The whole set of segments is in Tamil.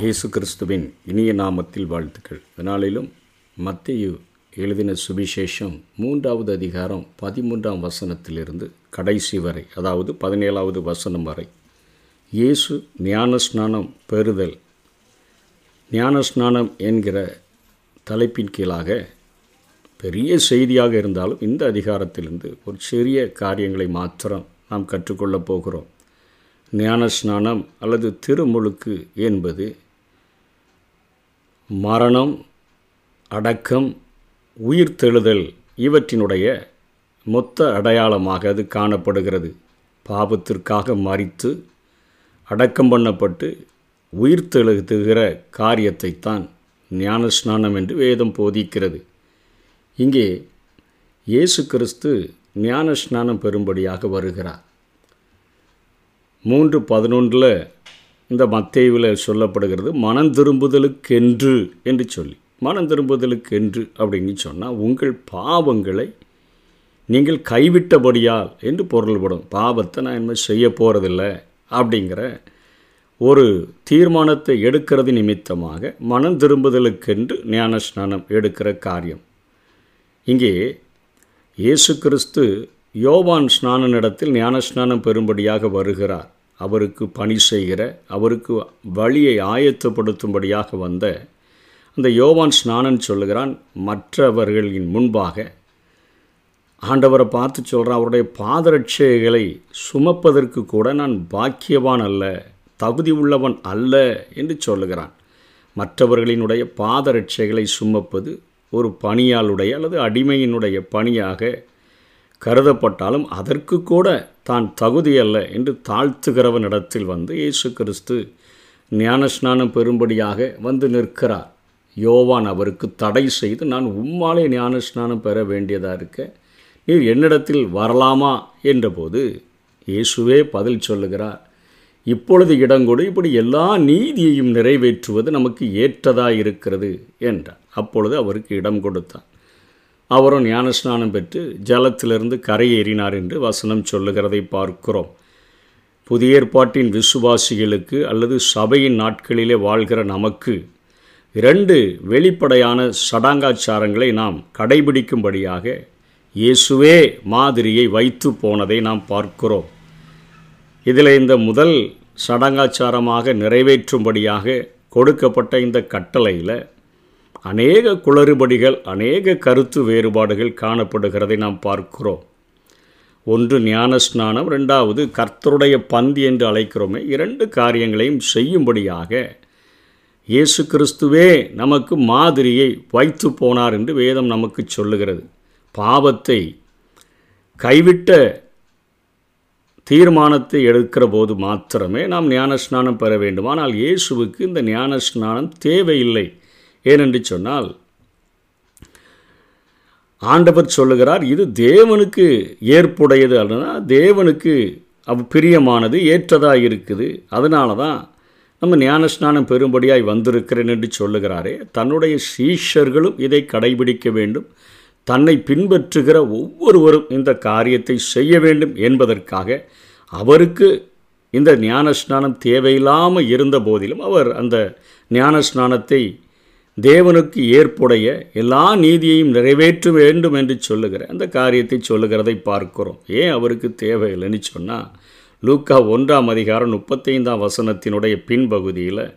இயேசு கிறிஸ்துவின் இனிய நாமத்தில் வாழ்த்துக்கள். இதனாலிலும் மத்தியு எழுதின சுவிசேஷம் மூன்றாவது அதிகாரம் பதிமூன்றாம் வசனத்திலிருந்து கடைசி வரை அதாவது பதினேழாவது வசனம் வரை. இயேசு ஞானஸ்நானம் பெறுதல். ஞானஸ்நானம் என்கிற தலைப்பின் கீழாக பெரிய செய்தியாக இருந்தாலும் இந்த அதிகாரத்திலிருந்து ஒரு சிறிய காரியங்களை மாத்திரம் நாம் கற்றுக்கொள்ளப் போகிறோம். ஞானஸ்நானம் அல்லது திருமுழுக்கு என்பது மரணம் அடக்கம் உயிர்த்தெழுதல் இவற்றினுடைய மொத்த அடையாளமாக அது காணப்படுகிறது. பாபத்திற்காக மறித்து அடக்கம் பண்ணப்பட்டு உயிர்த்தெழுதுகிற காரியத்தைத்தான் ஞானஸ்நானம் என்று வேதம் போதிக்கிறது. இங்கே இயேசு கிறிஸ்து ஞானஸ்நானம் பெறும்படியாக வருகிறார். மூன்று பதினொன்றில் இந்த மத்தேவில் சொல்லப்படுகிறது மனம் திரும்புதலுக்கென்று என்று சொல்லி. மனம் திரும்புதலுக்கென்று அப்படின்னு சொன்னால் உங்கள் பாவங்களை நீங்கள் கைவிட்டபடியால் என்று பொருள்படும் பாவத்தை நான் என்ன செய்ய போகிறதில்ல அப்படிங்கிற ஒரு தீர்மானத்தை எடுக்கிறது நிமித்தமாக மனம் திரும்புதலுக்கென்று ஞானஸ்நானம் எடுக்கிற காரியம். இங்கே இயேசு கிறிஸ்து யோவான் ஸ்நானனிடத்தில் ஞானஸ்நானம் பெறும்படியாக வருகிறார். அவருக்கு பணி செய்கிற அவருக்கு வழியை ஆயத்தப்படுத்தும்படியாக வந்த அந்த யோவான் ஸ்நானன் சொல்லுகிறான் மற்றவர்களின் முன்பாக. ஆண்டவரை பார்த்து சொல்கிறான் அவருடைய பாதரட்சைகளை சுமப்பதற்கு கூட நான் பாக்கியவான் அல்ல தகுதி உள்ளவன் அல்ல என்று சொல்லுகிறான். மற்றவர்களினுடைய பாதரட்சைகளை சுமப்பது ஒரு பணியாளுடைய அல்லது அடிமையினுடைய பணியாக கருதப்பட்டாலும் அதற்கு கூட தான் தகுதியல்ல என்று தாழ்த்துகிறவனிடத்தில் வந்து இயேசு கிறிஸ்து ஞானஸ்நானம் பெறும்படியாக வந்து நிற்கிறார். யோவான் அவருக்கு தடை செய்து நான் உம்மாலே ஞானஸ்நானம் பெற வேண்டியதாக இருக்க? நீர் என்னிடத்தில் வரலாமா? என்றபோது இயேசுவே பதில் சொல்லுகிறார் இப்பொழுது இடங்கொடு இப்படி எல்லா நீதியையும் நிறைவேற்றுவது நமக்கு ஏற்றதாக இருக்கிறது என்றார். அப்பொழுது அவருக்கு இடம் கொடுத்தார் அவரும் ஞானஸ்நானம் பெற்று ஜலத்திலிருந்து கரையேறினார் என்று வசனம் சொல்லுகிறதை பார்க்கிறோம். புதிய ஏற்பாட்டின் விசுவாசிகளுக்கு அல்லது சபையின் நாட்களிலே வாழ்கிற நமக்கு இரண்டு வெளிப்படையான சடாங்காச்சாரங்களை நாம் கடைபிடிக்கும்படியாக இயேசுவே மாதிரியை வைத்து போனதை நாம் பார்க்கிறோம். இதில் இந்த முதல் சடங்காச்சாரமாக நிறைவேற்றும்படியாக கொடுக்கப்பட்ட இந்த கட்டளையில் அநேக குளறுபடிகள் அநேக கருத்து வேறுபாடுகள் காணப்படுகிறதை நாம் பார்க்கிறோம். ஒன்று ஞானஸ்நானம். ரெண்டாவது கர்த்தருடைய பந்தி என்று அழைக்கிறோமே. இரண்டு காரியங்களையும் செய்யும்படியாக இயேசு கிறிஸ்துவே நமக்கு மாதிரியை வைத்து போனார் என்று வேதம் நமக்கு சொல்லுகிறது. பாவத்தை கைவிட்ட தீர்மானத்தை எடுக்கிற போது மாத்திரமே நாம் ஞானஸ்நானம் பெற வேண்டும். ஆனால் இயேசுவுக்கு இந்த ஞானஸ்நானம் தேவையில்லை. ஏனென்று சொன்னால் ஆண்டவர் சொல்லுகிறார் இது தேவனுக்கு ஏற்புடையது அல்லனா தேவனுக்கு அவ் பிரியமானது ஏற்றதாக இருக்குது. அதனால தான் நம்ம ஞானஸ்நானம் பெரும்படியாய் வந்திருக்கிறேன் என்று சொல்லுகிறாரே தன்னுடைய சீஷர்களும் இதை கடைபிடிக்க வேண்டும். தன்னை பின்பற்றுகிற ஒவ்வொருவரும் இந்த காரியத்தை செய்ய வேண்டும் என்பதற்காக அவருக்கு இந்த ஞானஸ்நானம் தேவையில்லாமல் இருந்த போதிலும் அவர் அந்த ஞானஸ்நானத்தை தேவனுக்கு ஏற்புடைய எல்லா நீதியையும் நிறைவேற்ற வேண்டும் என்று சொல்லுகிற அந்த காரியத்தை சொல்லுகிறதை பார்க்கிறோம். ஏன் அவருக்கு தேவையில்லைன்னு சொன்னால் லூக்கா ஒன்றாம் அதிகாரம் முப்பத்தைந்தாம் வசனத்தினுடைய பின்பகுதியில்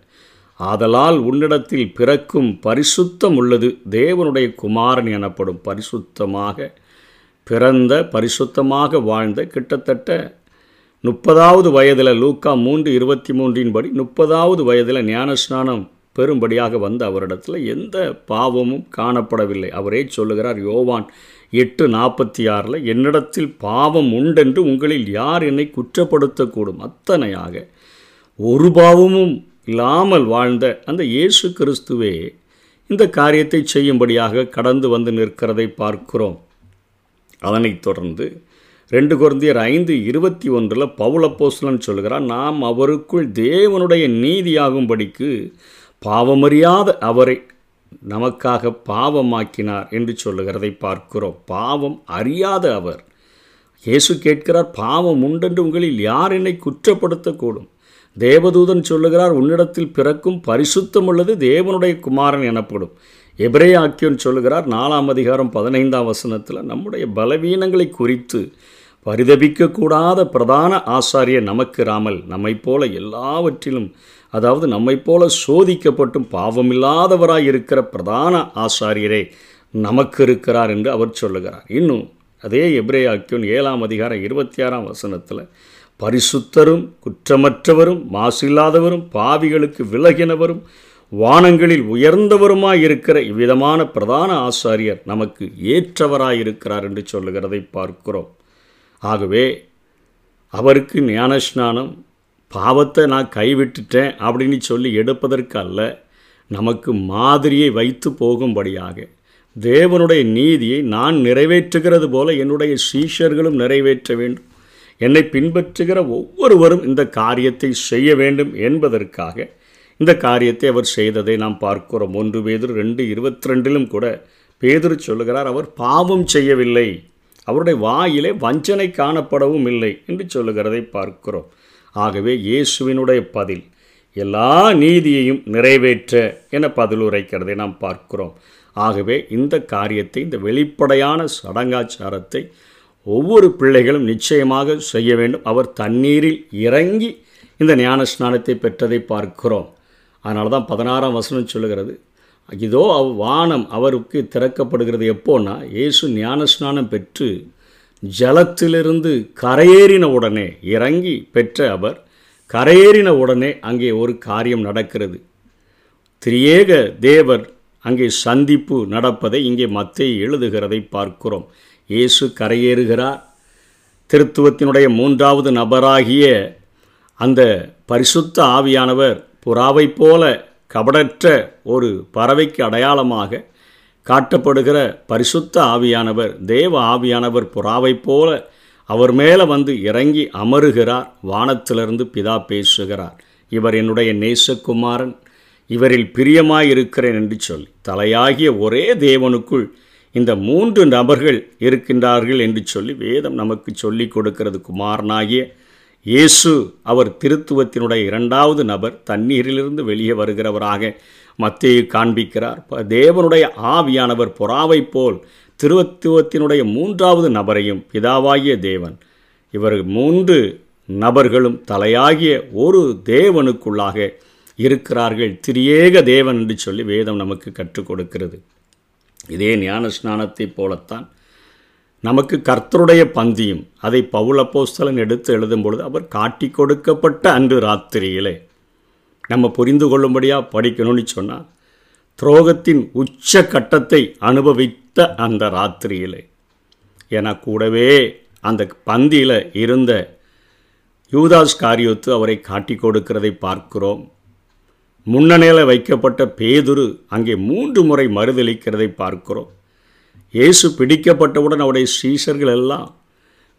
ஆதலால் உன்னிடத்தில் பிறக்கும் பரிசுத்தம் உள்ளது தேவனுடைய குமாரன் எனப்படும் பரிசுத்தமாக பிறந்த பரிசுத்தமாக வாழ்ந்த கிட்டத்தட்ட முப்பதாவது வயதில் லூக்கா மூன்று இருபத்தி மூன்றின் படி முப்பதாவது வயதில் ஞானஸ்நானம் பெரும்படியாக வந்த அவரிடத்தில் எந்த பாவமும் காணப்படவில்லை. அவரே சொல்லுகிறார் யோவான் எட்டு நாற்பத்தி ஆறில் என்னிடத்தில் பாவம் உண்டென்று உங்களில் யார் என்னை குற்றப்படுத்தக்கூடும்? அத்தனையாக ஒரு பாவமும் இல்லாமல் வாழ்ந்த அந்த இயேசு கிறிஸ்துவே இந்த காரியத்தை செய்யும்படியாக கடந்து வந்து நிற்கிறதை பார்க்கிறோம். அதனைத் தொடர்ந்து ரெண்டு குழந்தையர் ஐந்து இருபத்தி ஒன்றில் பவுளப்போஸ்லன் சொல்கிறார் நாம் அவருக்குள் தேவனுடைய நீதியாகும்படிக்கு பாவமறியாத அவரை நமக்காக பாவமாக்கினார் என்று சொல்லுகிறதை பார்க்கிறோம். பாவம் அறியாத அவர். இயேசு கேட்கிறார் பாவம் உண்டென்று உங்களில் யார் என்னை குற்றப்படுத்தக்கூடும்? தேவதூதன் சொல்லுகிறார் உன்னிடத்தில் பிறக்கும் பரிசுத்தம் உள்ளது தேவனுடைய குமாரன் எனப்படும். எபிரே ஆக்கியோன் சொல்லுகிறார் நாலாம் அதிகாரம் பதினைந்தாம் வசனத்தில் நம்முடைய பலவீனங்களை குறித்து பரிதபிக்கக்கூடாத பிரதான ஆசாரியர் நமக்கு இராமல் நம்மை போல எல்லாவற்றிலும் அதாவது நம்மைப் போல சோதிக்கப்பட்டும் பாவமில்லாதவராய் இருக்கிற பிரதான ஆசாரியரே நமக்கு இருக்கிறார் என்று அவர் சொல்லுகிறார். இன்னும் அதே எப்ரேயாக்கியோன் ஏழாம் அதிகாரம் இருபத்தி ஆறாம் வசனத்தில் பரிசுத்தரும் குற்றமற்றவரும் மாசில்லாதவரும் பாவிகளுக்கு விலகினவரும் வானங்களில் உயர்ந்தவருமாய் இருக்கிற இவ்விதமான பிரதான ஆசாரியர் நமக்கு ஏற்றவராயிருக்கிறார் என்று சொல்லுகிறதை பார்க்கிறோம். ஆகவே அவருக்கு ஞானஸ்நானம் பாவத்தை நான் கைவிட்டுட்டேன் அப்படின்னு சொல்லி எடுப்பதற்கு அல்ல நமக்கு மாதிரியை வைத்து போகும்படியாக. தேவனுடைய நீதியை நான் நிறைவேற்றுகிறது போல என்னுடைய சீஷர்களும் நிறைவேற்ற வேண்டும். என்னை பின்பற்றுகிற ஒவ்வொருவரும் இந்த காரியத்தை செய்ய வேண்டும் என்பதற்காக இந்த காரியத்தை அவர் செய்ததை நாம் பார்க்கிறோம். ஒன்று பேதர் ரெண்டு இருபத்தி ரெண்டிலும் கூட பேதர் சொல்லுகிறார் அவர் பாவம் செய்யவில்லை. அவருடைய வாயிலே வஞ்சனை காணப்படவும் இல்லை என்று சொல்லுகிறதை பார்க்கிறோம். ஆகவே இயேசுவினுடைய பதில் எல்லா நீதியையும் நிறைவேற்ற என பதில் உரைக்கிறதை நாம் பார்க்கிறோம். ஆகவே இந்த காரியத்தை இந்த வெளிப்படையான சடங்காச்சாரத்தை ஒவ்வொரு பிள்ளைகளும் நிச்சயமாக செய்ய வேண்டும். அவர் தண்ணீரில் இறங்கி இந்த ஞான ஸ்நானத்தை பெற்றதை பார்க்கிறோம். அதனால தான் பதினாறாம் வசனம் சொல்லுகிறது இதோ அவ் வானம் அவருக்கு திறக்கப்படுகிறது எப்போன்னா இயேசு ஞானஸ்நானம் பெற்று ஜலத்திலிருந்து கரையேறின உடனே இறங்கி பெற்ற அவர் கரையேறின உடனே அங்கே ஒரு காரியம் நடக்கிறது. திரியேக தேவர் அங்கே சந்திப்பு நடப்பதை இங்கே மத்திய எழுதுகிறதை பார்க்கிறோம். இயேசு கரையேறுகிறார். திருத்துவத்தினுடைய மூன்றாவது நபராகிய அந்த பரிசுத்த ஆவியானவர் புறாவைப் போல கபடற்ற ஒரு பறவைக்கு அடையாளமாக காட்டப்படுகிற பரிசுத்த ஆவியானவர் தேவ ஆவியானவர் புறாவைப் போல அவர் மேலே வந்து இறங்கி அமருகிறார் வானத்திலிருந்து பிதா பேசுகிறார். இவர் என்னுடைய நேசகுமாரன் இவரில் பிரியமாயிருக்கிறேன் என்று சொல்லி தலையாகிய ஒரே தேவனுக்குள் இந்த மூன்று நபர்கள் இருக்கின்றார்கள் என்று சொல்லி வேதம் நமக்கு சொல்லி கொடுக்கிறது. குமாரனாகிய இயேசு அவர் திருத்துவத்தினுடைய இரண்டாவது நபர் தண்ணீரிலிருந்து வெளியே வருகிறவராக மத்தியை காண்பிக்கிறார். தேவனுடைய ஆவியானவர் பொறாவை போல் திருவத்துவத்தினுடைய மூன்றாவது நபரையும் பிதாவாகிய தேவன். இவர் மூன்று நபர்களும் தலையாகிய ஒரு தேவனுக்குள்ளாக இருக்கிறார்கள். திரியேக தேவன் என்று சொல்லி வேதம் நமக்கு கற்றுக் கொடுக்கிறது. இதே ஞான ஸ்நானத்தைப் போலத்தான் நமக்கு கர்த்தருடைய பந்தியும் அதை பவுலப்போஸ்தலன் எடுத்து எழுதும் பொழுது அவர் காட்டி கொடுக்கப்பட்ட அன்று ராத்திரியிலே நம்ம புரிந்து கொள்ளும்படியாக படிக்கணும்னு சொன்னால் துரோகத்தின் உச்ச கட்டத்தை அனுபவித்த அந்த ராத்திரியில். என கூடவே அந்த பந்தியில் இருந்த யூதாஸ் காரியத்து அவரை காட்டி கொடுக்கிறதை பார்க்கிறோம். முன்னணியில் வைக்கப்பட்ட பேதுரு அங்கே மூன்று முறை மறுதளிக்கிறதை பார்க்கிறோம். இயேசு பிடிக்கப்பட்டவுடன் அவருடைய சீஷர்கள் எல்லாம்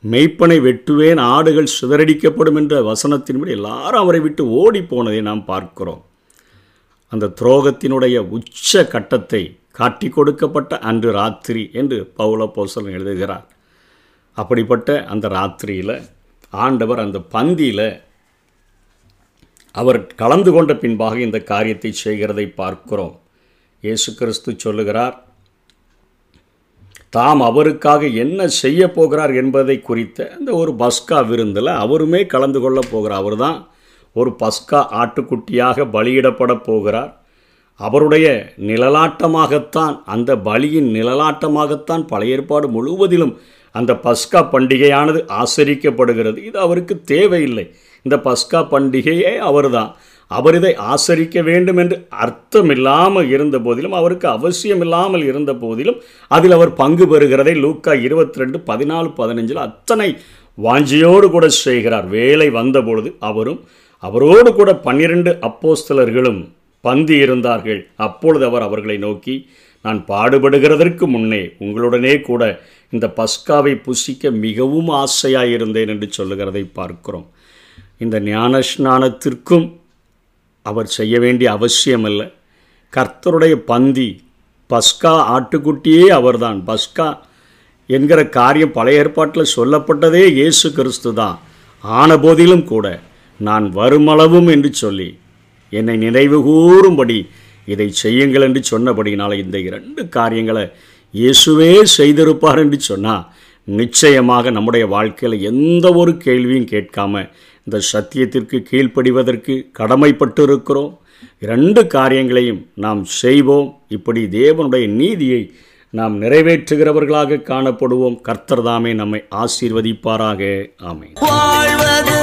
மெய்ப்பனை வெட்டுவேன் ஆடுகள் சிதறடிக்கப்படும் என்ற வசனத்தின்படி எல்லாரும் அவரை விட்டு ஓடி போனதை நாம் பார்க்கிறோம். அந்த துரோகத்தினுடைய உச்ச கட்டத்தை காட்டி கொடுக்கப்பட்ட அன்று ராத்திரி என்று பவுல போசலன் எழுதுகிறார். அப்படிப்பட்ட அந்த ராத்திரியில் ஆண்டவர் அந்த பந்தியில் அவர் கலந்து கொண்ட பின்பாக இந்த காரியத்தை செய்கிறதை பார்க்கிறோம். இயேசு கிறிஸ்து சொல்லுகிறார் தாம் அவருக்காக என்ன செய்ய போகிறார் என்பதை குறித்த இந்த ஒரு பஸ்கா விருந்தில் அவருமே கலந்து கொள்ளப் போகிறார். அவர் தான் ஒரு பஸ்கா ஆட்டுக்குட்டியாக பலியிடப்பட போகிறார். அவருடைய நிழலாட்டமாகத்தான் அந்த பலியின் நிழலாட்டமாகத்தான் பழைய ஏற்பாடு முழுவதிலும் அந்த பஸ்கா பண்டிகையானது ஆசரிக்கப்படுகிறது. இது அவருக்கு தேவையில்லை. இந்த பஸ்கா பண்டிகையே அவர்தான். அவர் இதை ஆசரிக்க வேண்டும் என்று அர்த்தமில்லாமல் இருந்த போதிலும் அவருக்கு அவசியம் இல்லாமல் இருந்த போதிலும் அதில் அவர் பங்கு பெறுகிறதை லூக்கா இருபத்தி ரெண்டு பதினாலு பதினஞ்சில் அத்தனை வாஞ்சியோடு கூட செய்கிறார். வேலை வந்தபொழுது அவரும் அவரோடு கூட பன்னிரண்டு அப்போஸ்தலர்களும் பந்தி இருந்தார்கள். அப்பொழுது அவர் அவர்களை நோக்கி நான் பாடுபடுகிறதற்கு முன்னே உங்களுடனே கூட இந்த பஸ்காவை புசிக்க மிகவும் ஆசையாயிருந்தேன் என்று சொல்லுகிறதை பார்க்கிறோம். இந்த ஞானஸ்நானத்திற்கும் அவர் செய்ய வேண்டிய அவசியமில்லை. கர்த்தருடைய பந்தி பஸ்கா ஆட்டுக்குட்டியே அவர்தான். பஸ்கா என்கிற காரியம் பழைய ஏற்பாட்டில் சொல்லப்பட்டதே இயேசு கிறிஸ்து தான். ஆன போதிலும் கூட நான் வருமளவும் என்று சொல்லி என்னை நினைவு கூறும்படி இதை செய்யுங்கள் என்று சொன்னபடினால இந்த இரண்டு காரியங்களை இயேசுவே செய்திருப்பார் என்று சொன்னால் நிச்சயமாக நம்முடைய வாழ்க்கையில் எந்த ஒரு கேள்வியும் கேட்காம இந்த சத்தியத்திற்கு கீழ்ப்படிவதற்கு கடமைப்பட்டு இருக்கிறோம் இரண்டு காரியங்களையும் நாம் செய்வோம். இப்படி தேவனுடைய நீதியை நாம் நிறைவேற்றுகிறவர்களாக காணப்படுவோம். கர்த்தர் தாமே நம்மை ஆசீர்வதிப்பாராக. ஆமை வாழ்வது